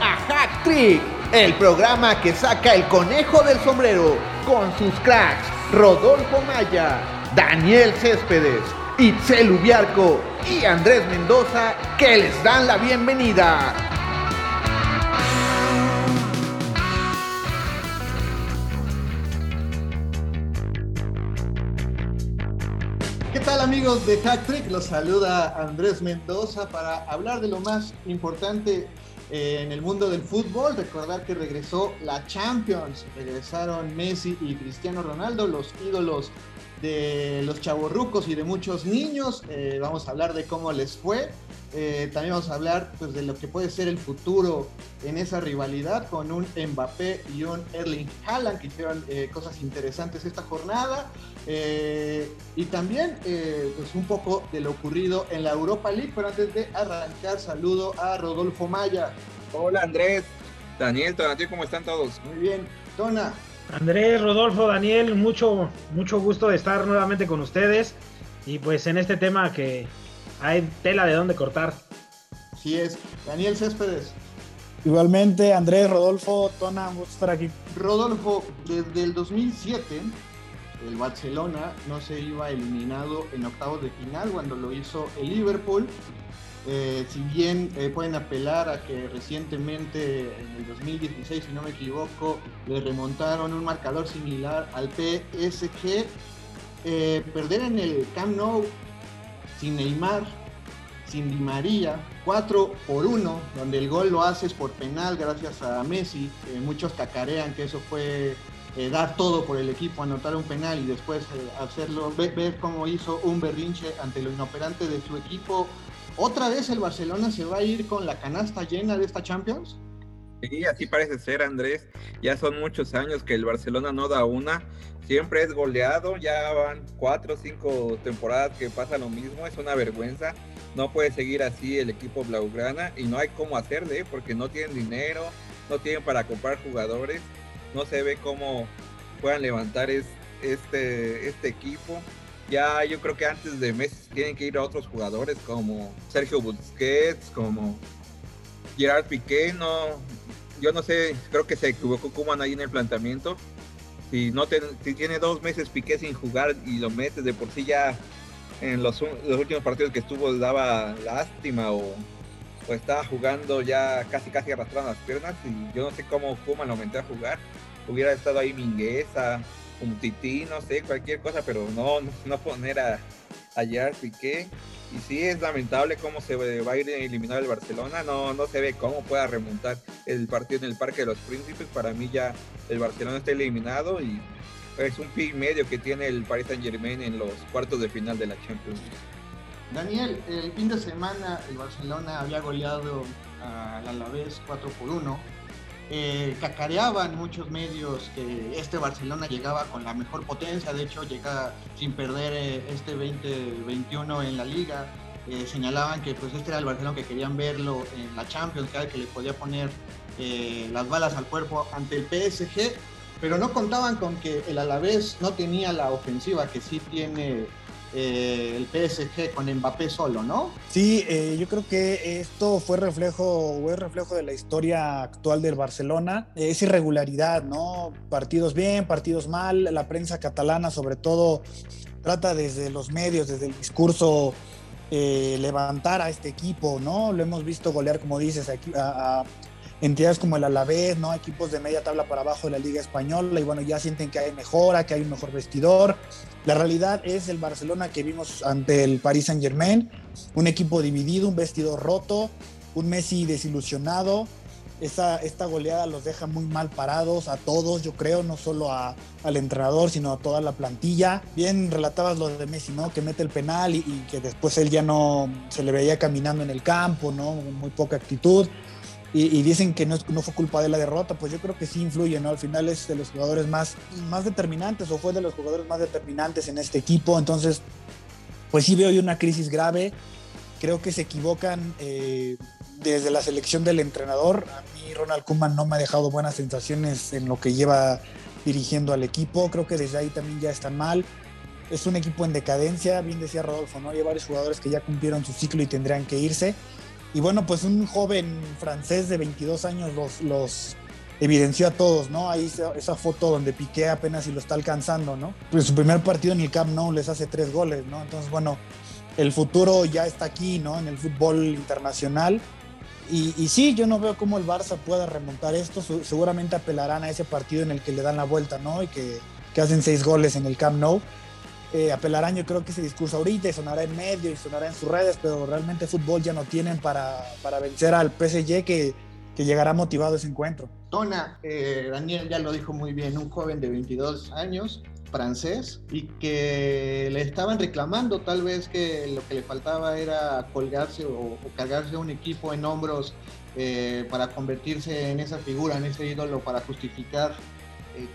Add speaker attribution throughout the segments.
Speaker 1: a Hack Trick, el programa que saca el conejo del sombrero con sus cracks Rodolfo Maya, Daniel Céspedes, Itzel Ubiarco y Andrés Mendoza que les dan la bienvenida. ¿Qué tal amigos de Hack Trick? Los saluda Andrés Mendoza para hablar de lo más importante en el mundo del fútbol. Recordar que regresó la Champions, regresaron Messi y Cristiano Ronaldo, los ídolos de los chavorrucos y de muchos niños. Eh, vamos a hablar de cómo les fue. Eh, también vamos a hablar pues, de lo que puede ser el futuro en esa rivalidad con un Mbappé y un Erling Haaland que hicieron eh, cosas interesantes esta jornada. Y también pues, un poco de lo ocurrido en la Europa League. Pero antes de arrancar, saludo a Rodolfo Maya.
Speaker 2: Hola Andrés, Daniel, Tonatio, ¿cómo están todos?
Speaker 1: Muy bien. Tona,
Speaker 3: Andrés, Rodolfo, Daniel, mucho, mucho gusto de estar nuevamente con ustedes y pues en este tema que hay tela de dónde cortar.
Speaker 1: Así es. Daniel Céspedes.
Speaker 4: Igualmente, Andrés, Rodolfo, Tona, gusto estar aquí.
Speaker 1: Rodolfo, desde el 2007, el Barcelona no se iba eliminado en octavos de final cuando lo hizo el Liverpool eh, si bien eh, pueden apelar a que recientemente, en el 2016, si no me equivoco, le remontaron un marcador similar al PSG, eh, perder en el Camp Nou sin Neymar, sin Di María, 4 por 1, donde el gol lo haces por penal gracias a Messi. muchos cacarean que eso fue dar todo por el equipo, anotar un penal y después hacerlo, ver, ver, cómo hizo un berrinche ante lo inoperante de su equipo ¿Otra vez el Barcelona se va a ir con la canasta llena de esta Champions?
Speaker 2: Sí, así parece ser, Andrés. Ya son muchos años que el Barcelona no da una. Siempre es goleado. Ya van cuatro o cinco temporadas que pasa lo mismo. Es una vergüenza. No puede seguir así el equipo Blaugrana y no hay cómo hacerle porque no tienen dinero, no tienen para comprar jugadores. No se ve cómo puedan levantar este, este equipo ya yo creo que antes de Messi tienen que ir a otros jugadores como Sergio Busquets, como Gerard Piqué, no, yo no sé, creo que se equivocó Kuman ahí en el planteamiento. Si no si tiene dos meses Piqué sin jugar y lo metes de por sí ya en los, últimos partidos que estuvo daba lástima o, o, estaba jugando ya casi casi arrastrando las piernas y yo no sé cómo Kuman lo metió a jugar. Hubiera estado ahí Mingueza, un tití, no sé, cualquier cosa, pero no, no poner a, a Gerard Piqué. Y sí es lamentable cómo se va a ir eliminado el Barcelona, no, no se ve cómo pueda remontar el partido en el Parque de los Príncipes. Para mí ya el Barcelona está eliminado y es un pi medio que tiene el Paris Saint Germain en los cuartos de final de la Champions
Speaker 1: Daniel, el fin de semana el Barcelona había goleado al Alavés 4 por 1 eh, cacareaban muchos medios que este Barcelona llegaba con la mejor potencia, de hecho llega sin perder eh, este 2021 en la liga. Eh, señalaban que pues este era el Barcelona que querían verlo en la Champions, que le podía poner las balas al cuerpo ante el PSG, pero no contaban con que el Alavés no tenía la ofensiva que sí tiene eh, el PSG con Mbappé solo, ¿no?
Speaker 4: Sí, eh, yo creo que esto fue reflejo es reflejo de la historia actual del Barcelona. Es irregularidad, ¿no? Partidos bien, partidos mal. La prensa catalana, sobre todo, trata desde los medios, desde el discurso, eh, levantar a este equipo, ¿no? Lo hemos visto golear, como dices, a, a entidades como el Alavés, ¿no? Equipos de media tabla para abajo de la Liga Española y bueno, ya sienten que hay mejora, que hay un mejor vestidor. La realidad es el Barcelona que vimos ante el Paris Saint-Germain, un equipo dividido, un vestidor roto, un Messi desilusionado. Esta, esta goleada los deja muy mal parados a todos, yo creo, no solo a, al entrenador, sino a toda la plantilla. Bien relatabas lo de Messi, ¿no? Que mete el penal y, y que después él ya no se le veía caminando en el campo, ¿no? Muy poca actitud y, dicen que no, no, fue culpa de la derrota, pues yo creo que sí influye, ¿no? Al final es de los jugadores más, más determinantes o fue de los jugadores más determinantes en este equipo, entonces pues sí veo yo una crisis grave, creo que se equivocan eh, desde la selección del entrenador, a mí Ronald Koeman no me ha dejado buenas sensaciones en lo que lleva dirigiendo al equipo, creo que desde ahí también ya están mal, es un equipo en decadencia, bien decía Rodolfo, ¿no? Hay varios jugadores que ya cumplieron su ciclo y tendrían que irse Y bueno, pues un joven francés de 22 años los, los evidenció a todos, ¿no? Ahí esa, foto donde Piqué apenas si lo está alcanzando, ¿no? Pues su primer partido en el Camp Nou les hace tres goles, ¿no? Entonces, bueno, el futuro ya está aquí, ¿no? En el fútbol internacional. Y, y, sí, yo no veo cómo el Barça pueda remontar esto. seguramente apelarán a ese partido en el que le dan la vuelta, ¿no? Y que, que hacen seis goles en el Camp Nou. Eh, apelarán, yo creo que ese discurso ahorita y sonará en medio y sonará en sus redes, pero realmente fútbol ya no tienen para, para vencer al PSG que, que llegará motivado a ese encuentro.
Speaker 1: Tona, eh, Daniel ya lo dijo muy bien, un joven de 22 años, francés, y que le estaban reclamando tal vez que lo que le faltaba era colgarse o, cargarse un equipo en hombros eh, para convertirse en esa figura, en ese ídolo, para justificar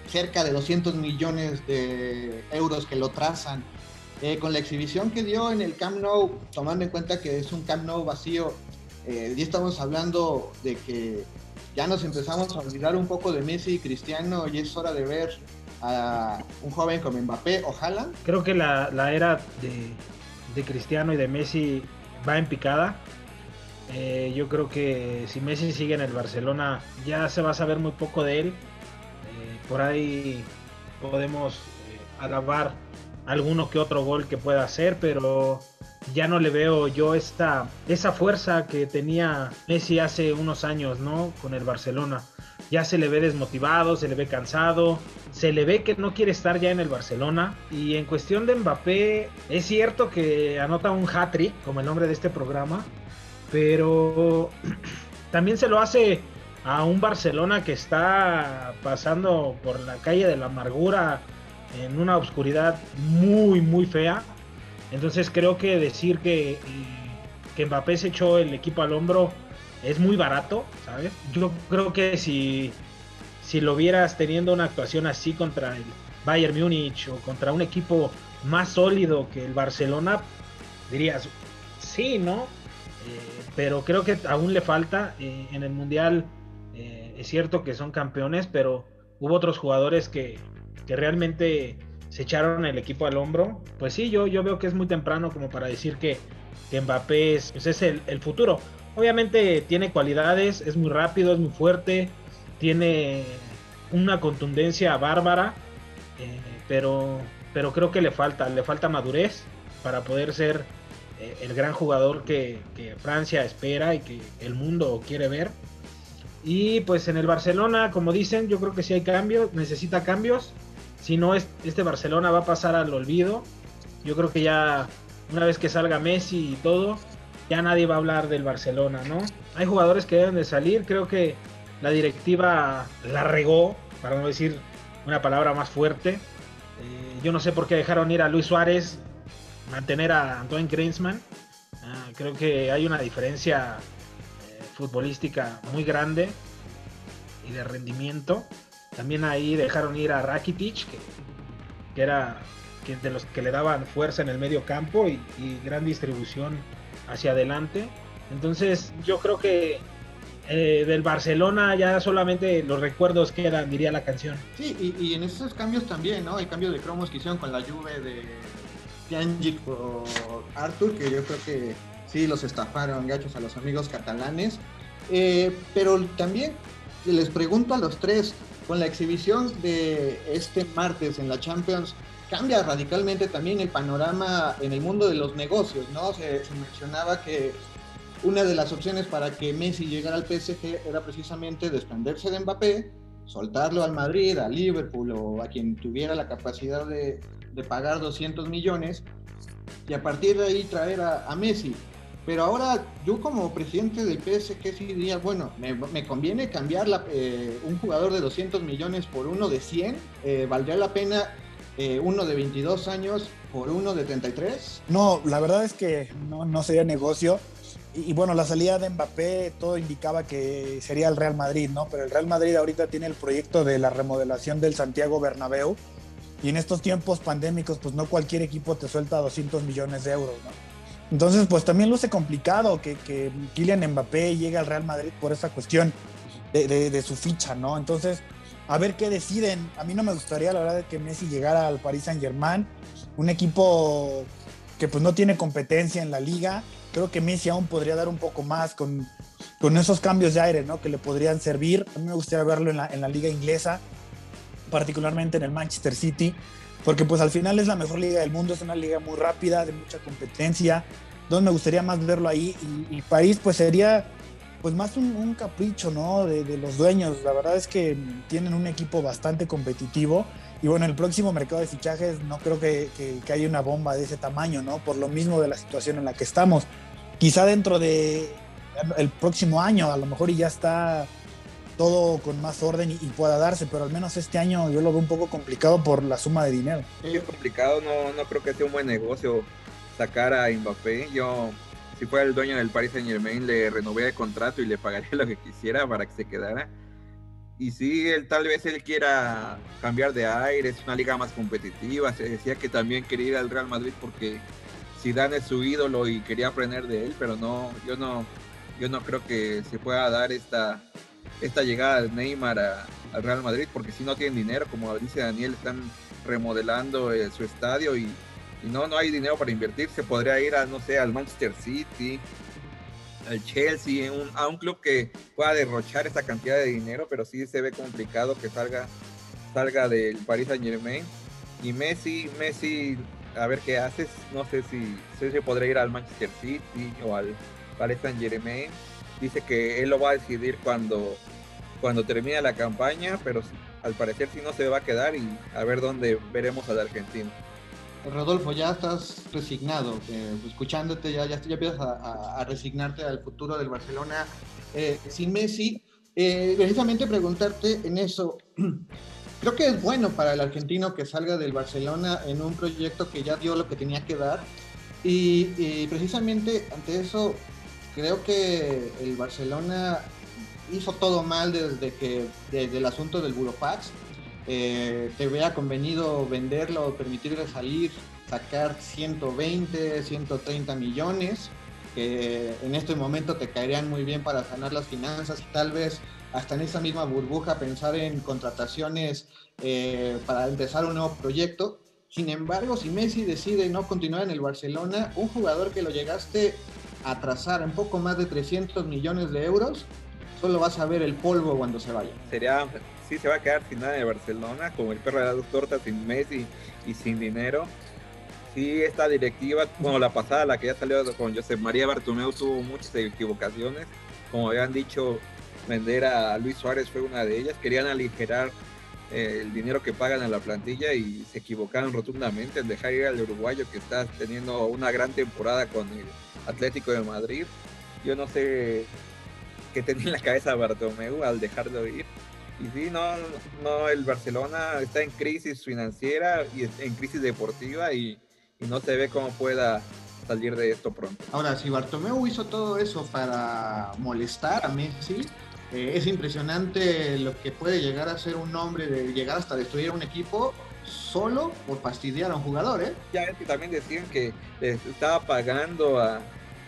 Speaker 1: cerca de 200 millones de euros que lo trazan. Eh, con la exhibición que dio en el Camp Nou, tomando en cuenta que es un Camp Nou vacío, eh, ya estamos hablando de que ya nos empezamos a olvidar un poco de Messi y Cristiano y es hora de ver a un joven como Mbappé ojalá
Speaker 3: Creo que la, era de, Cristiano y de Messi va en picada. yo creo que si Messi sigue en el Barcelona ya se va a saber muy poco de él por ahí podemos eh, alabar alguno que otro gol que pueda hacer, pero ya no le veo yo esta esa fuerza que tenía Messi hace unos años, ¿no? Con el Barcelona. Ya se le ve desmotivado, se le ve cansado, se le ve que no quiere estar ya en el Barcelona. Y en cuestión de Mbappé, es cierto que anota un hat-trick, como el nombre de este programa, pero también se lo hace a un Barcelona que está pasando por la calle de la amargura en una oscuridad muy, muy fea. Entonces creo que decir que, que Mbappé se echó el equipo al hombro es muy barato, ¿sabes? Yo creo que si, si lo vieras teniendo una actuación así contra el Bayern Múnich o contra un equipo más sólido que el Barcelona, dirías, sí, ¿no? Eh, pero creo que aún le falta eh, en el Mundial eh, es cierto que son campeones, pero hubo otros jugadores que, realmente se echaron el equipo al hombro. Pues sí, yo, yo veo que es muy temprano como para decir que, que Mbappé es, pues el, futuro. Obviamente tiene cualidades, es muy rápido, es muy fuerte, tiene una contundencia bárbara, eh, pero, pero creo que le falta, le falta madurez para poder ser eh, el gran jugador que, que Francia espera y que el mundo quiere ver. Y pues en el Barcelona, como dicen, yo creo que sí hay cambios, necesita cambios. Si no, este Barcelona va a pasar al olvido. Yo creo que ya una vez que salga Messi y todo, ya nadie va a hablar del Barcelona, ¿no? Hay jugadores que deben de salir, creo que la directiva la regó, para no decir una palabra más fuerte. Eh, yo no sé por qué dejaron ir a Luis Suárez, mantener a Antoine Griezmann. Ah, creo que hay una diferencia futbolística muy grande y de rendimiento. También ahí dejaron ir a Rakitic, que, que era de los que le daban fuerza en el medio campo y, gran distribución hacia adelante. Entonces yo creo que eh, del Barcelona ya solamente los recuerdos quedan, diría la canción.
Speaker 1: Sí, y, en esos cambios también, ¿no? El cambio de cromos que hicieron con la Juve de Piangic por Arthur, que yo creo que sí los estafaron gachos a los amigos catalanes. Eh, pero también les pregunto a los tres, con la exhibición de este martes en la Champions, cambia radicalmente también el panorama en el mundo de los negocios, ¿no? Se, mencionaba que una de las opciones para que Messi llegara al PSG era precisamente desprenderse de Mbappé, soltarlo al Madrid, a Liverpool o a quien tuviera la capacidad de, pagar 200 millones y a partir de ahí traer a Messi. Pero ahora yo como presidente del PSG sí diría, bueno, me, conviene cambiar eh, un jugador de 200 millones por uno de 100, eh, ¿valdría la pena eh, uno de 22 años por uno de 33?
Speaker 4: No, la verdad es que no, sería negocio. Y, y, bueno, la salida de Mbappé, todo indicaba que sería el Real Madrid, ¿no? Pero el Real Madrid ahorita tiene el proyecto de la remodelación del Santiago Bernabéu. Y en estos tiempos pandémicos, pues no cualquier equipo te suelta 200 millones de euros, ¿no? Entonces, pues también luce complicado que, que Kylian Mbappé llegue al Real Madrid por esa cuestión de, su ficha, ¿no? Entonces, a ver qué deciden. A mí no me gustaría, la verdad, que Messi llegara al Paris Saint Germain, un equipo que pues no tiene competencia en la liga. Creo que Messi aún podría dar un poco más con, con esos cambios de aire, ¿no? Que le podrían servir. A mí me gustaría verlo en la, en la liga inglesa, particularmente en el Manchester City, porque pues al final es la mejor liga del mundo, es una liga muy rápida, de mucha competencia, donde me gustaría más verlo ahí. Y, y París pues sería pues más un, capricho, ¿no? De, los dueños. La verdad es que tienen un equipo bastante competitivo. Y bueno, el próximo mercado de fichajes no creo que, que, que, haya una bomba de ese tamaño, ¿no? Por lo mismo de la situación en la que estamos. Quizá dentro de el próximo año, a lo mejor y ya está todo con más orden y, y, pueda darse, pero al menos este año yo lo veo un poco complicado por la suma de dinero.
Speaker 2: Sí, es complicado, no, no creo que sea un buen negocio sacar a Mbappé. Yo si fuera el dueño del Paris Saint Germain, le renové el contrato y le pagaría lo que quisiera para que se quedara. Y sí, él, tal vez él quiera cambiar de aire, es una liga más competitiva. Se decía que también quería ir al Real Madrid porque Zidane es su ídolo y quería aprender de él, pero no, yo no, yo no creo que se pueda dar esta, esta llegada de Neymar al Real Madrid porque si no tienen dinero, como dice Daniel, están remodelando eh, su estadio y y no, no hay dinero para invertir, se podría ir a, no sé, al Manchester City, al Chelsea, un, a un club que pueda derrochar esa cantidad de dinero, pero sí se ve complicado que salga, salga del Paris Saint Germain. Y Messi, Messi, a ver qué haces, no sé si, si se podría ir al Manchester City o al Paris Saint Germain. Dice que él lo va a decidir cuando, cuando termine la campaña, pero al parecer sí no se va a quedar y a ver dónde veremos al argentino.
Speaker 1: Rodolfo, ya estás resignado, eh, escuchándote, ya, ya, ya empiezas a, resignarte al futuro del Barcelona eh, sin Messi. Eh, precisamente preguntarte en eso, creo que es bueno para el argentino que salga del Barcelona en un proyecto que ya dio lo que tenía que dar. Y, y precisamente ante eso, creo que el Barcelona hizo todo mal desde que desde el asunto del Burofax eh, te hubiera convenido venderlo, permitirle salir, sacar 120, 130 millones, que en este momento te caerían muy bien para sanar las finanzas y tal vez hasta en esa misma burbuja pensar en contrataciones eh, para empezar un nuevo proyecto. Sin embargo, si Messi decide no continuar en el Barcelona, un jugador que lo llegaste a trazar en poco más de 300 millones de euros, solo vas a ver el polvo cuando se vaya.
Speaker 2: Sería sí se va a quedar sin nada de Barcelona, como el perro de las dos tortas, sin Messi y sin dinero. Sí, esta directiva, como la pasada, la que ya salió con José María Bartomeu, tuvo muchas equivocaciones. Como habían dicho, vender a Luis Suárez fue una de ellas. Querían aligerar eh, el dinero que pagan a la plantilla y se equivocaron rotundamente en dejar ir al uruguayo que está teniendo una gran temporada con el Atlético de Madrid. Yo no sé qué tenía en la cabeza Bartomeu al dejarlo ir. Y sí, no, no, el Barcelona está en crisis financiera y en crisis deportiva y, y no se ve cómo pueda salir de esto pronto.
Speaker 1: Ahora, si Bartomeu hizo todo eso para molestar a Messi, eh, es impresionante lo que puede llegar a ser un hombre de llegar hasta destruir a un equipo solo por fastidiar a un jugador, ¿eh?
Speaker 2: Ya es que también decían que les estaba pagando a,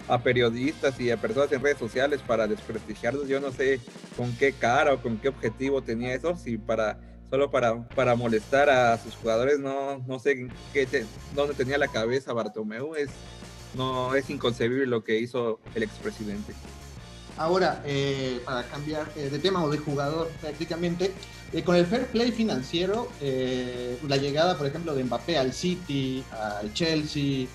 Speaker 2: a periodistas y a personas en redes sociales para desprestigiarlos. Yo no sé con qué cara o con qué objetivo tenía eso, si para solo para, para molestar a sus jugadores, no, no sé qué te, dónde tenía la cabeza Bartomeu, es, no, es inconcebible lo que hizo el expresidente.
Speaker 1: Ahora, eh, para cambiar eh, de tema o de jugador prácticamente, eh, con el fair play financiero, eh, la llegada, por ejemplo, de Mbappé al City, al Chelsea,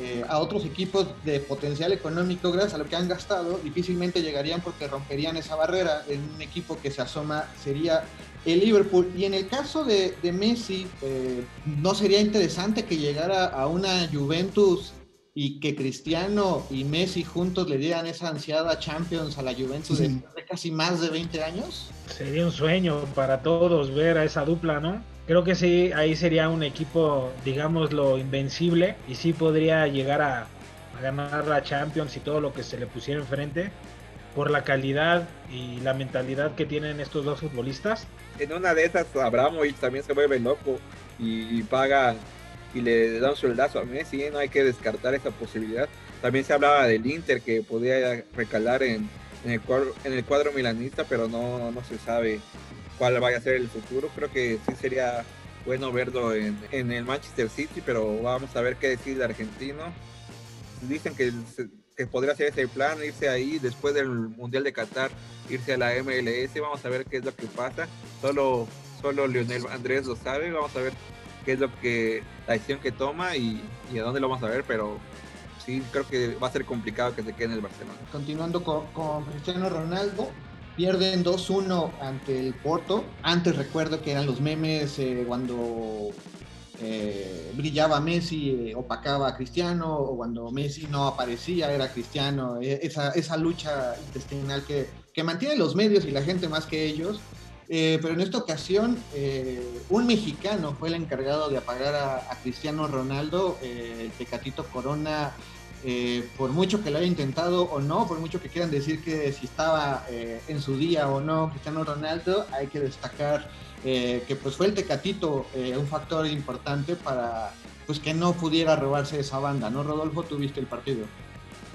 Speaker 1: eh, a otros equipos de potencial económico, gracias a lo que han gastado, difícilmente llegarían porque romperían esa barrera en un equipo que se asoma sería el Liverpool. Y en el caso de, de Messi, eh, ¿no sería interesante que llegara a una Juventus y que Cristiano y Messi juntos le dieran esa ansiada Champions a la Juventus sí. de casi más de 20 años?
Speaker 3: Sería un sueño para todos ver a esa dupla, ¿no? Creo que sí, ahí sería un equipo, digámoslo, invencible y sí podría llegar a, ganar la Champions y todo lo que se le pusiera enfrente por la calidad y la mentalidad que tienen estos dos futbolistas.
Speaker 2: En una de esas, Abramovich también se vuelve loco y, paga y le da un sueldazo a Messi, no hay que descartar esa posibilidad. También se hablaba del Inter que podía recalar en, en, el, cuadro, en el cuadro milanista, pero no, no se sabe cuál vaya a ser el futuro. Creo que sí sería bueno verlo en, el Manchester City, pero vamos a ver qué decide el argentino. Dicen que, que podría ser ese plan, irse ahí después del Mundial de Qatar, irse a la MLS, vamos a ver qué es lo que pasa. Solo, solo Lionel Andrés lo sabe, vamos a ver qué es lo que la decisión que toma y, y a dónde lo vamos a ver, pero sí creo que va a ser complicado que se quede en el Barcelona.
Speaker 1: Continuando con, con Cristiano Ronaldo, pierden 2-1 ante el Porto. Antes recuerdo que eran los memes eh, cuando eh, brillaba Messi, eh, opacaba a Cristiano, o cuando Messi no aparecía, era Cristiano. esa, esa lucha intestinal que, que mantiene los medios y la gente más que ellos. pero en esta ocasión, un mexicano fue el encargado de apagar a, a Cristiano Ronaldo, el Tecatito Corona eh, por mucho que lo haya intentado o no, por mucho que quieran decir que si estaba eh, en su día o no Cristiano Ronaldo, hay que destacar eh, que pues fue el Tecatito un factor importante para pues que no pudiera robarse esa banda, ¿no? Rodolfo, tuviste el partido.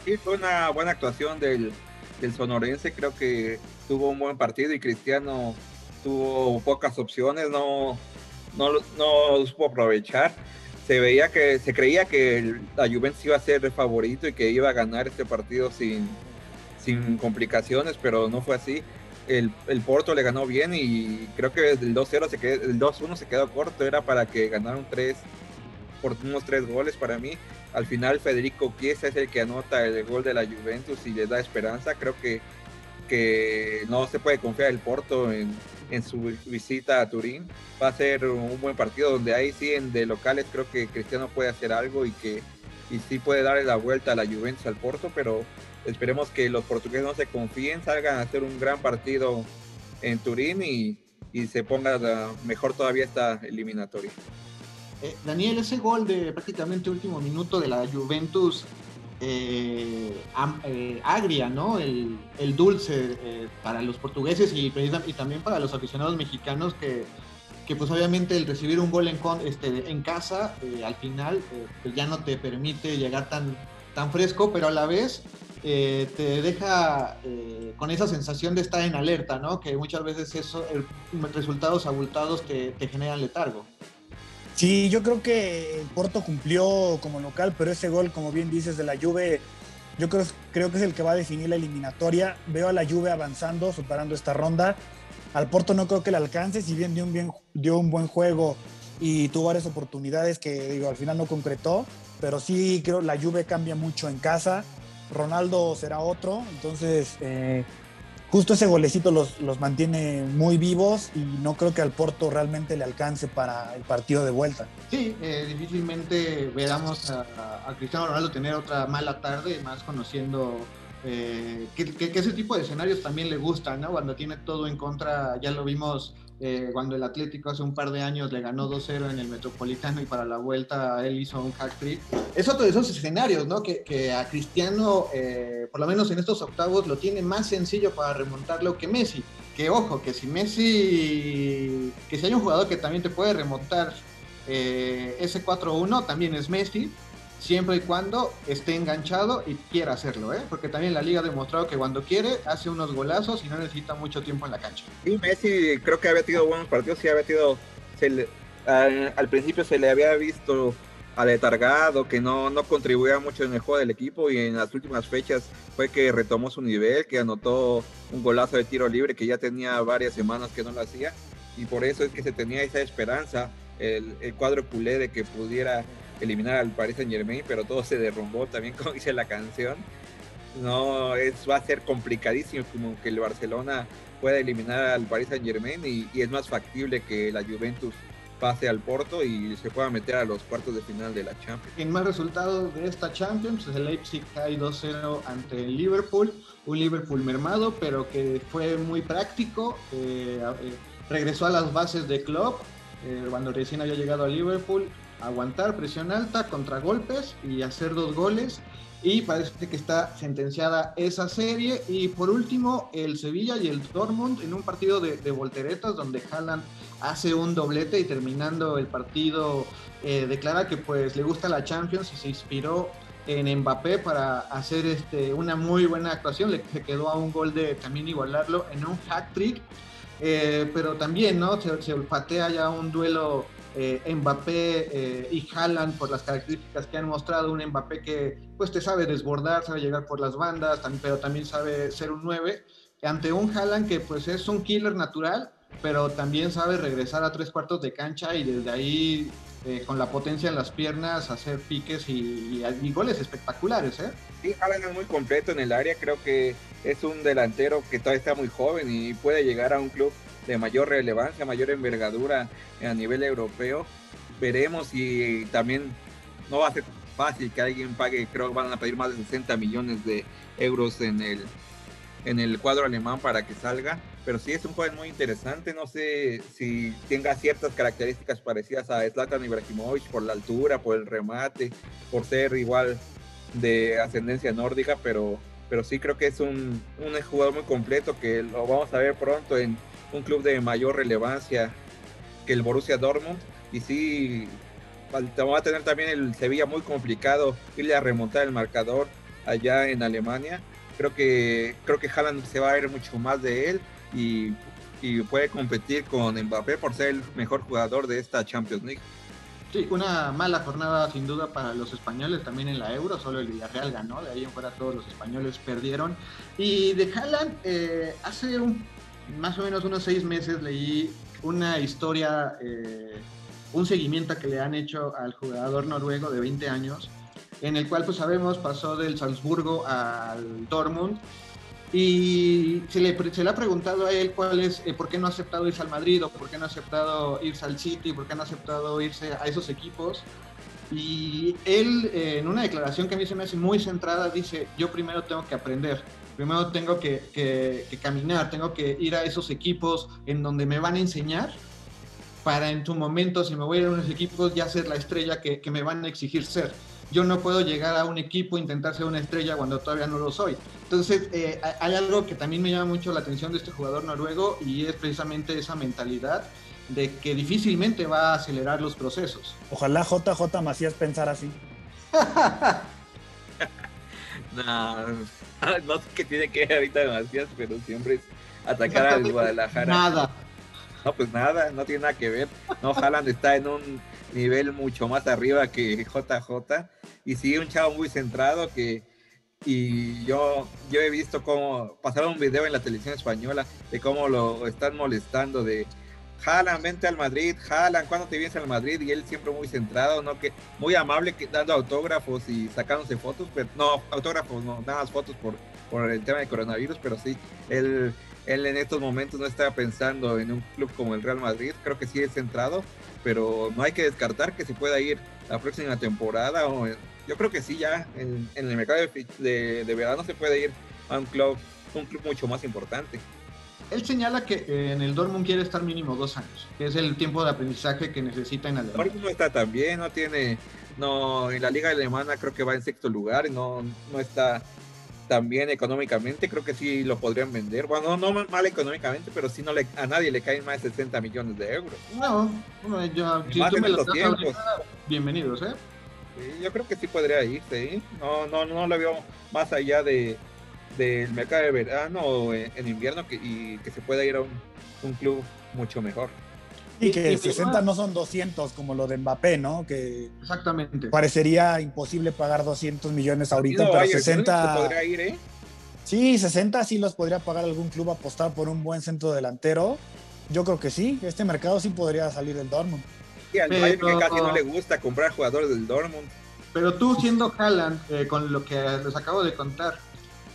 Speaker 2: Sí, fue una buena actuación del, del sonorense, creo que tuvo un buen partido y Cristiano tuvo pocas opciones, no, no, no supo aprovechar se veía que se creía que la Juventus iba a ser el favorito y que iba a ganar este partido sin, sin complicaciones, pero no fue así. El, el Porto le ganó bien y creo que el 2-0 se quedó, el 2-1 se quedó corto, era para que ganaran tres, por unos tres goles para mí. Al final Federico Chiesa es el que anota el gol de la Juventus y les da esperanza. Creo que, que no se puede confiar el Porto en, en su visita a Turín. Va a ser un buen partido donde ahí sí en de locales creo que Cristiano puede hacer algo y que y sí puede darle la vuelta a la Juventus al Porto, pero esperemos que los portugueses no se confíen, salgan a hacer un gran partido en Turín y, y se ponga mejor todavía esta eliminatoria.
Speaker 1: Eh, Daniel, ese gol de prácticamente último minuto de la Juventus eh, eh, agria, ¿no? El, dulce eh, para los portugueses y, también para los aficionados mexicanos que, que pues obviamente el recibir un gol en, este, en casa al final pues ya no te permite llegar tan, tan fresco, pero a la vez te deja con esa sensación de estar en alerta, ¿no? Que muchas veces eso, resultados abultados te, te generan letargo.
Speaker 4: Sí, yo creo que el Porto cumplió como local, pero ese gol, como bien dices, de la Juve, yo creo, creo que es el que va a definir la eliminatoria. Veo a la Juve avanzando, superando esta ronda. Al Porto no creo que le alcance, si bien dio un, bien, dio un buen juego y tuvo varias oportunidades que digo, al final no concretó, pero sí creo la Juve cambia mucho en casa. Ronaldo será otro, entonces eh, justo ese golecito los, los, mantiene muy vivos y no creo que al Porto realmente le alcance para el partido de vuelta.
Speaker 1: Sí, eh, difícilmente veamos a, Cristiano Ronaldo tener otra mala tarde, más conociendo eh, que, ese tipo de escenarios también le gustan, ¿no? Cuando tiene todo en contra, ya lo vimos eh, cuando el Atlético hace un par de años le ganó 2-0 en el Metropolitano y para la vuelta él hizo un hack trick. Es otro de esos escenarios, ¿no? Que, que a Cristiano, eh, por lo menos en estos octavos, lo tiene más sencillo para remontarlo que Messi. Que ojo, que si Messi, que si hay un jugador que también te puede remontar eh, ese 4-1, también es Messi siempre y cuando esté enganchado y quiera hacerlo, ¿eh? porque también la liga ha demostrado que cuando quiere hace unos golazos y no necesita mucho tiempo en la cancha.
Speaker 2: Y Messi creo que había tenido buenos partidos, sí había tenido, al, principio se le había visto aletargado, que no, no contribuía mucho en el juego del equipo y en las últimas fechas fue que retomó su nivel, que anotó un golazo de tiro libre que ya tenía varias semanas que no lo hacía y por eso es que se tenía esa esperanza el, el cuadro culé de que pudiera eliminar al Paris Saint Germain, pero todo se derrumbó también, como dice la canción. No, es, va a ser complicadísimo como que el Barcelona pueda eliminar al Paris Saint Germain y, es más factible que la Juventus pase al Porto y se pueda meter a los cuartos de final de la Champions.
Speaker 1: En más resultados de esta Champions, el Leipzig cae 2-0 ante el Liverpool, un Liverpool mermado, pero que fue muy práctico, eh, eh, regresó a las bases de club eh, cuando recién había llegado a Liverpool, aguantar presión alta, contragolpes y hacer dos goles. Y parece que está sentenciada esa serie. Y por último, el Sevilla y el Dortmund en un partido de, volteretas donde Haaland hace un doblete y terminando el partido eh, declara que pues le gusta la Champions y se inspiró en Mbappé para hacer este, una muy buena actuación. Le quedó a un gol de también igualarlo en un hack trick. Eh, pero también, ¿no? Se, se olfatea ya un duelo eh, Mbappé eh, y Haaland por las características que han mostrado, un Mbappé que pues te sabe desbordar, sabe llegar por las bandas, pero también sabe ser un 9, ante un Haaland que pues es un killer natural, pero también sabe regresar a tres cuartos de cancha y desde ahí eh, con la potencia en las piernas hacer piques y, goles espectaculares. ¿eh?
Speaker 2: Sí, Haaland es muy completo en el área, creo que es un delantero que todavía está muy joven y puede llegar a un club de mayor relevancia, mayor envergadura a nivel europeo. Veremos si también no va a ser fácil que alguien pague, creo que van a pedir más de 60 millones de euros en el, en el cuadro alemán para que salga. Pero sí es un joven muy interesante, no sé si tenga ciertas características parecidas a Zlatan Ibrahimovic por la altura, por el remate, por ser igual de ascendencia nórdica, pero, pero sí creo que es un, un jugador muy completo que lo vamos a ver pronto en un club de mayor relevancia que el Borussia Dortmund. Y sí, va a tener también el Sevilla muy complicado irle a remontar el marcador allá en Alemania. Creo que creo que Haaland se va a ver mucho más de él y, y puede competir con Mbappé por ser el mejor jugador de esta Champions League.
Speaker 1: Sí, una mala jornada sin duda para los españoles también en la Euro, solo el Villarreal ganó, de ahí en fuera todos los españoles perdieron. Y de Haaland, eh, hace un más o menos unos seis meses leí una historia, eh, un seguimiento que le han hecho al jugador noruego de 20 años, en el cual pues sabemos pasó del Salzburgo al Dortmund y se le, se le ha preguntado a él cuál es, eh, por qué no ha aceptado irse al Madrid o por qué no ha aceptado irse al City, por qué no ha aceptado irse a esos equipos. Y él, en una declaración que a mí se me hace muy centrada, dice, yo primero tengo que aprender primero tengo que, caminar, tengo que ir a esos equipos en donde me van a enseñar para en tu momento, si me voy a ir a unos equipos, ya ser la estrella que, me van a exigir ser. Yo no puedo llegar a un equipo e intentar ser una estrella cuando todavía no lo soy. Entonces, eh, hay algo que también me llama mucho la atención de este jugador noruego y es precisamente esa mentalidad de que difícilmente va a acelerar los procesos.
Speaker 4: Ojalá JJ Macías pensara así.
Speaker 2: no, no sé qué tiene que ver ahorita demasiado, pero siempre es atacar al Guadalajara.
Speaker 1: Nada.
Speaker 2: No, pues nada, no tiene nada que ver. No, Haaland está en un nivel mucho más arriba que JJ. Y sí, un chavo muy centrado que. Y yo, yo he visto cómo pasaron un video en la televisión española de cómo lo están molestando de Jalan, vente al Madrid, Jalan, ¿cuándo te vienes al Madrid? Y él siempre muy centrado, ¿no? Que muy amable, que, dando autógrafos y sacándose fotos, pero no, autógrafos, no, nada más fotos por, por el tema de coronavirus, pero sí, él, él en estos momentos no está pensando en un club como el Real Madrid, creo que sí es centrado, pero no hay que descartar que se pueda ir la próxima temporada, o yo creo que sí, ya en, el mercado de, de verano se puede ir a un club, un club mucho más importante
Speaker 1: él señala que eh, en el Dortmund quiere estar mínimo dos años, que es el tiempo de aprendizaje que necesita en Alemania.
Speaker 2: Dortmund no está tan bien, no tiene, no, en la liga alemana creo que va en sexto lugar, no, no está tan bien económicamente, creo que sí lo podrían vender. Bueno, no, mal económicamente, pero sí no le, a nadie le caen más de 60 millones de euros.
Speaker 1: No, bueno, yo, si tú me lo tiempos, bienvenidos, ¿eh?
Speaker 2: yo creo que sí podría irse, ¿eh? No, no, no lo veo más allá de del mercado de verano o en, invierno que, y que se pueda ir a un, club mucho mejor.
Speaker 4: Y que 60 no son 200 como lo de Mbappé, ¿no? Que
Speaker 1: Exactamente.
Speaker 4: Parecería imposible pagar 200 millones ahorita, pero 60...
Speaker 2: podría ir, ¿eh?
Speaker 4: Sí, 60 sí los podría pagar algún club apostar por un buen centro delantero. Yo creo que sí, este mercado sí podría salir del Dortmund.
Speaker 2: Y al Bayern que casi no le gusta comprar jugadores del Dortmund.
Speaker 1: Pero tú siendo Haaland, eh, con lo que les acabo de contar,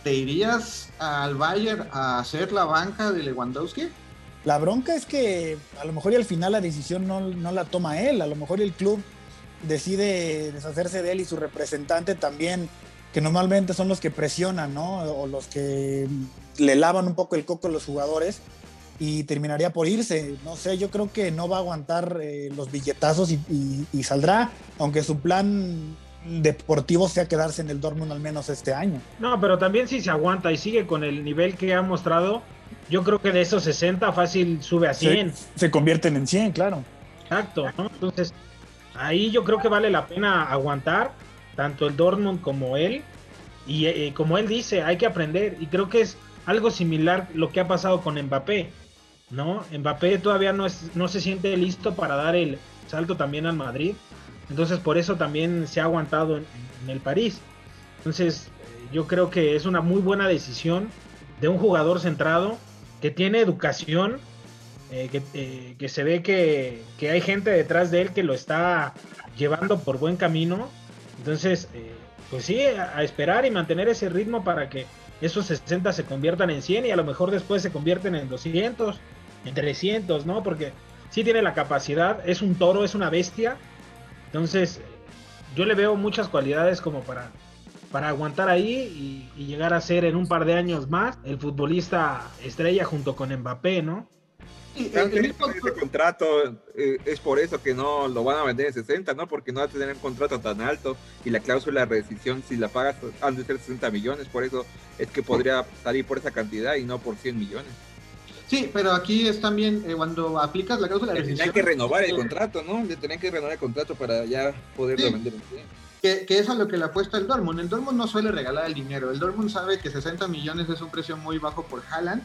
Speaker 1: ¿te irías al Bayern a hacer la banca de Lewandowski?
Speaker 4: La bronca es que a lo mejor y al final la decisión no, la toma él, a lo mejor el club decide deshacerse de él y su representante también, que normalmente son los que presionan, ¿no? O los que le lavan un poco el coco a los jugadores y terminaría por irse. No sé, yo creo que no va a aguantar eh, los billetazos y, saldrá, aunque su plan deportivo sea quedarse en el Dortmund al menos este año.
Speaker 3: No, pero también si se aguanta y sigue con el nivel que ha mostrado, yo creo que de esos 60 fácil sube a 100.
Speaker 4: Se, convierten en 100, claro.
Speaker 3: Exacto, Entonces, ahí yo creo que vale la pena aguantar, tanto el Dortmund como él. Y eh, como él dice, hay que aprender. Y creo que es algo similar lo que ha pasado con Mbappé. ¿no? Mbappé todavía no, es, no se siente listo para dar el, salto también al Madrid. Entonces por eso también se ha aguantado en, el París. Entonces eh, yo creo que es una muy buena decisión de un jugador centrado que tiene educación, eh, que, que, se ve que, que, hay gente detrás de él que lo está llevando por buen camino. Entonces, pues sí, a, esperar y mantener ese ritmo para que esos 60 se conviertan en 100 y a lo mejor después se convierten en 200, en 300, ¿no? Porque sí tiene la capacidad, es un toro, es una bestia. Entonces, yo le veo muchas cualidades como para, para aguantar ahí y, y llegar a ser en un par de años más el futbolista estrella junto con Mbappé, ¿no?
Speaker 2: el, contrato eh, es por eso que no lo van a vender en 60, ¿no? Porque no va a tener un contrato tan alto y la cláusula de rescisión, si la pagas, han de ser 60 millones. Por eso es que podría salir por esa cantidad y no por 100 millones.
Speaker 1: Sí, pero aquí es también eh, cuando aplicas la cláusula de rescisión.
Speaker 2: Hay que renovar el contrato, ¿no? Le tenían que renovar el contrato para ya poderlo vender en
Speaker 1: que, que, es a lo que le apuesta el Dortmund. El Dortmund no suele regalar el dinero. El Dortmund sabe que 60 millones es un precio muy bajo por Haaland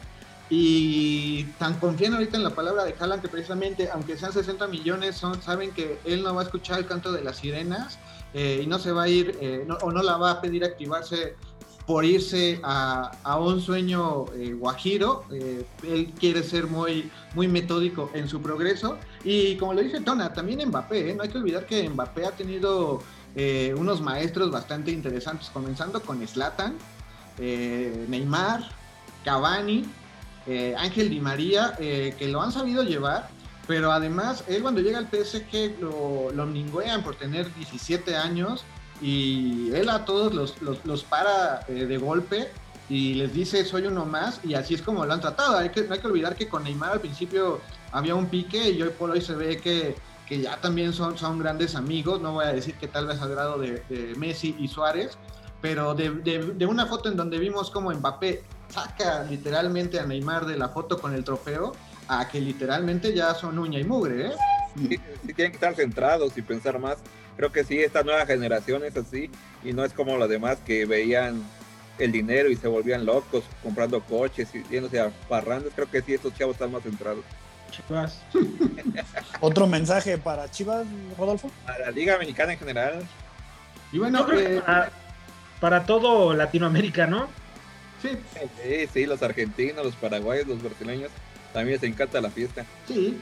Speaker 1: y tan confían ahorita en la palabra de Haaland que precisamente, aunque sean 60 millones, son, saben que él no va a escuchar el canto de las sirenas eh, y no se va a ir eh, o no la va a pedir activarse por irse a, un sueño eh, guajiro. él quiere ser muy, muy metódico en su progreso. Y como lo dice Tona, también Mbappé. No hay que olvidar que Mbappé ha tenido unos maestros bastante interesantes, comenzando con Slatan, Neymar, Cavani eh, Ángel Di María, eh, que lo han sabido llevar, pero además él cuando llega al PSG lo, lo por tener 17 años y él a todos los, para eh, de golpe y les dice soy uno más y así es como lo han tratado. Hay que, no hay que olvidar que con Neymar al principio había un pique y hoy por hoy se ve que, que ya también son, son grandes amigos, no voy a decir que tal vez al grado de, Messi y Suárez, pero de, de, una foto en donde vimos como Mbappé saca literalmente a Neymar de la foto con el trofeo a que literalmente ya son uña y mugre, ¿eh?
Speaker 2: Sí, tienen que estar centrados y pensar más. Creo que sí, esta nueva generación es así y no es como las demás que veían el dinero y se volvían locos comprando coches y yéndose a parrandas. Creo que sí, estos chavos están más centrados.
Speaker 4: Chivas. ¿Otro mensaje para Chivas, Rodolfo?
Speaker 2: Para la Liga Mexicana en general.
Speaker 3: Y bueno, eh, para todo Latinoamérica, ¿no?
Speaker 2: Sí. Sí, los argentinos, los paraguayos, los brasileños, también les encanta la fiesta.
Speaker 1: Sí,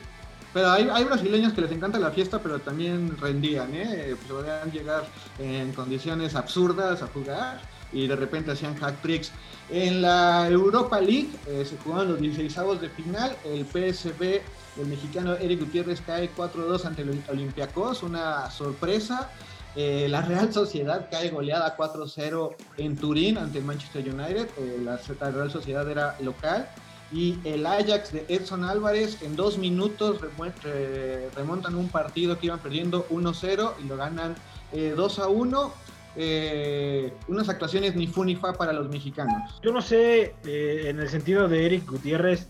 Speaker 1: pero hay, hay, brasileños que les encanta la fiesta, pero también rendían, ¿eh? Pues podían llegar en condiciones absurdas a jugar y de repente hacían hack tricks. En la Europa League eh, se jugaron los 16 avos de final. El PSB, el mexicano Eric Gutiérrez cae 4-2 ante el Olympiacos, una sorpresa. Eh, la Real Sociedad cae goleada 4-0 en Turín ante el Manchester United. Eh, la, Real Sociedad era local. Y el Ajax de Edson Álvarez en dos minutos remontan un partido que iban perdiendo 1-0 y lo ganan 2-1. Eh, unas actuaciones ni fu ni fa para los mexicanos.
Speaker 3: Yo no sé, en el sentido de Eric Gutiérrez,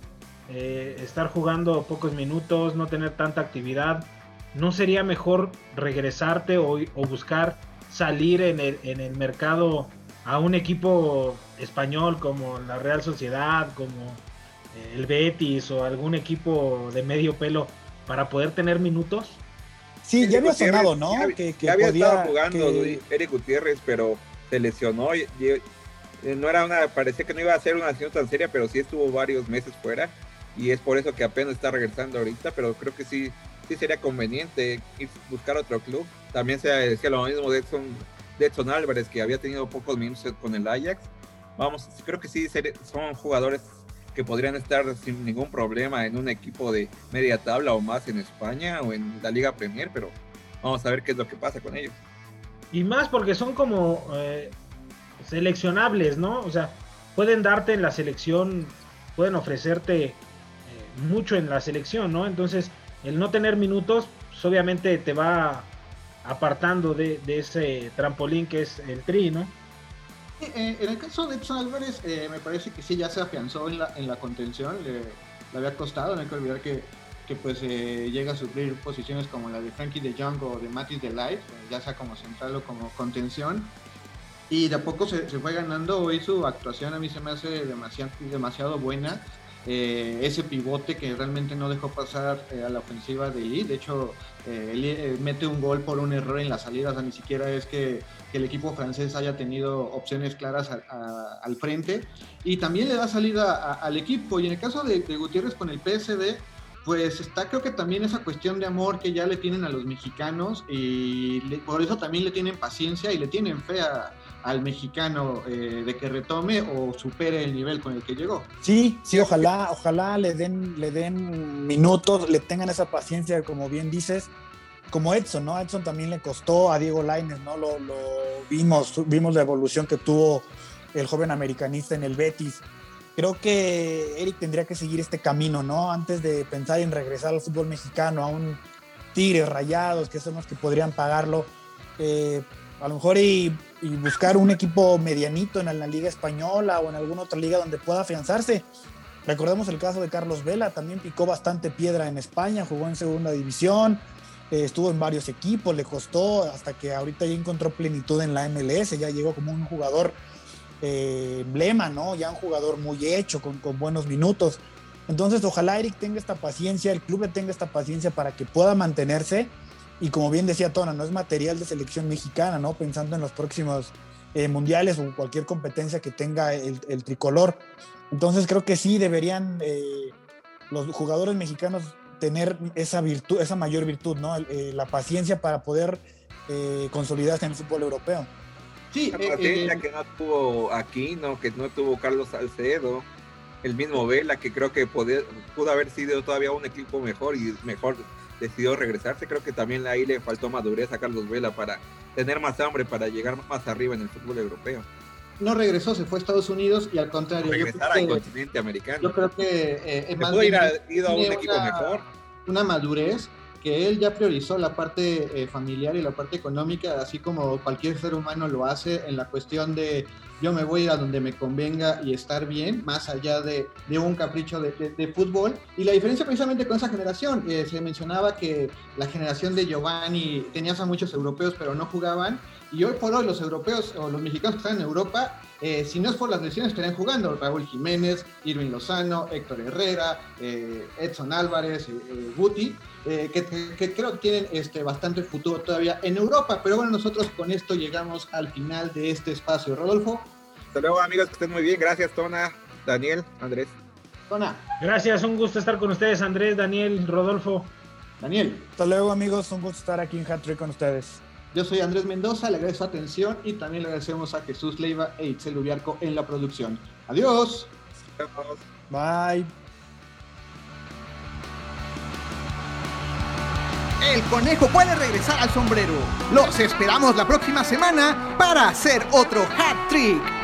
Speaker 3: estar jugando pocos minutos, no tener tanta actividad ¿no sería mejor regresarte o, buscar salir en el, en el, mercado a un equipo español como la Real Sociedad, como eh, el Betis o algún equipo de medio pelo para poder tener minutos?
Speaker 4: Sí, ya había sonado, ¿no?
Speaker 2: Ya, que, había estado jugando Eric Gutiérrez, pero se lesionó. Y, no era una, parecía que no iba a ser una lesión tan seria, pero sí estuvo varios meses fuera. Y es por eso que apenas está regresando ahorita, pero creo que sí sí sería conveniente ir buscar otro club. También se decía lo mismo de Edson, Álvarez, que había tenido pocos minutos con el Ajax. Vamos, creo que sí son jugadores que podrían estar sin ningún problema en un equipo de media tabla o más en España o en la Liga Premier, pero vamos a ver qué es lo que pasa con ellos.
Speaker 3: Y más porque son como eh, seleccionables, ¿no? O sea, pueden darte en la selección, pueden ofrecerte eh, mucho en la selección, ¿no? Entonces, el no tener minutos, pues, obviamente te va apartando de, ese trampolín que es el tri, ¿no?
Speaker 1: Eh, en el caso de Edson Álvarez, eh, me parece que sí ya se afianzó en la, en la contención, le, había costado, no hay que olvidar que, pues eh, llega a sufrir posiciones como la de Frankie de Jong o de Matis de Light, ya sea como central o como contención. Y de a poco se, fue ganando hoy su actuación, a mí se me hace demasiado buena eh, ese pivote que realmente no dejó pasar eh, a la ofensiva de Lee. De hecho, eh, mete un gol por un error en la salida, o sea, ni siquiera es que, el equipo francés haya tenido opciones claras al frente. Y también le da salida al equipo. Y en el caso de, de Gutiérrez con el PSD, pues está creo que también esa cuestión de amor que ya le tienen a los mexicanos y por eso también le tienen paciencia y le tienen fe al mexicano eh, de que retome o supere el nivel con el que llegó.
Speaker 4: Sí, sí, ojalá, ojalá le den, le den minutos, le tengan esa paciencia, como bien dices, como Edson, ¿no? Edson también le costó a Diego Lainez, ¿no? Lo, lo vimos, vimos la evolución que tuvo el joven americanista en el Betis creo que Eric tendría que seguir este camino, ¿no? Antes de pensar en regresar al fútbol mexicano, a un Tigres Rayados, que son los que podrían pagarlo. Eh, a lo mejor y, buscar un equipo medianito en la, Liga Española o en alguna otra liga donde pueda afianzarse. Recordemos el caso de Carlos Vela, también picó bastante piedra en España, jugó en segunda división, eh, estuvo en varios equipos, le costó hasta que ahorita ya encontró plenitud en la MLS, ya llegó como un jugador eh, emblema, ¿no? Ya un jugador muy hecho, con, buenos minutos. Entonces, ojalá Eric tenga esta paciencia, el club tenga esta paciencia para que pueda mantenerse. Y como bien decía Tona, no es material de selección mexicana, ¿no? Pensando en los próximos eh, mundiales o cualquier competencia que tenga el, tricolor. Entonces, creo que sí deberían eh, los jugadores mexicanos tener esa virtud, esa mayor virtud, ¿no? la paciencia para poder consolidarse en el fútbol europeo.
Speaker 2: Sí, la eh, eh, que no tuvo aquí, ¿no? Que no tuvo Carlos Salcedo, el mismo Vela, que creo que pudo haber sido todavía un equipo mejor y mejor decidió regresarse. Creo que también ahí le faltó madurez a Carlos Vela para tener más hambre, para llegar más arriba en el fútbol europeo.
Speaker 1: No regresó, se fue a Estados Unidos y al contrario.
Speaker 2: Regresar al continente americano.
Speaker 1: Yo creo que
Speaker 2: eh, más ir a, ido a un equipo mejor.
Speaker 1: Una madurez que él ya priorizó la parte eh, familiar y la parte económica, así como cualquier ser humano lo hace en la cuestión de yo me voy a donde me convenga y estar bien, más allá de, un capricho de, fútbol. Y la diferencia precisamente con esa generación, eh, se mencionaba que la generación de Giovanni tenías a muchos europeos pero no jugaban, y hoy por hoy los europeos o los mexicanos que están en Europa, eh, si no es por las lesiones, estarían jugando Raúl Jiménez, Irving Lozano, Héctor Herrera, Edson Álvarez, Guti. Eh, que, creo que tienen este, bastante futuro todavía en Europa. Pero bueno, nosotros con esto llegamos al final de este espacio. Rodolfo.
Speaker 2: Hasta luego, amigos, que estén muy bien. Gracias, Tona, Daniel, Andrés.
Speaker 3: Tona. Gracias, un gusto estar con ustedes, Andrés, Daniel, Rodolfo.
Speaker 1: Daniel.
Speaker 4: Hasta luego, amigos, un gusto estar aquí en Hattrick con ustedes.
Speaker 1: Yo soy Andrés Mendoza, le agradezco su atención y también le agradecemos a Jesús Leiva e Itzel Ubiarco en la producción. Adiós.
Speaker 4: Bye.
Speaker 5: el conejo puede regresar al sombrero. Los esperamos la próxima semana para hacer otro hat trick.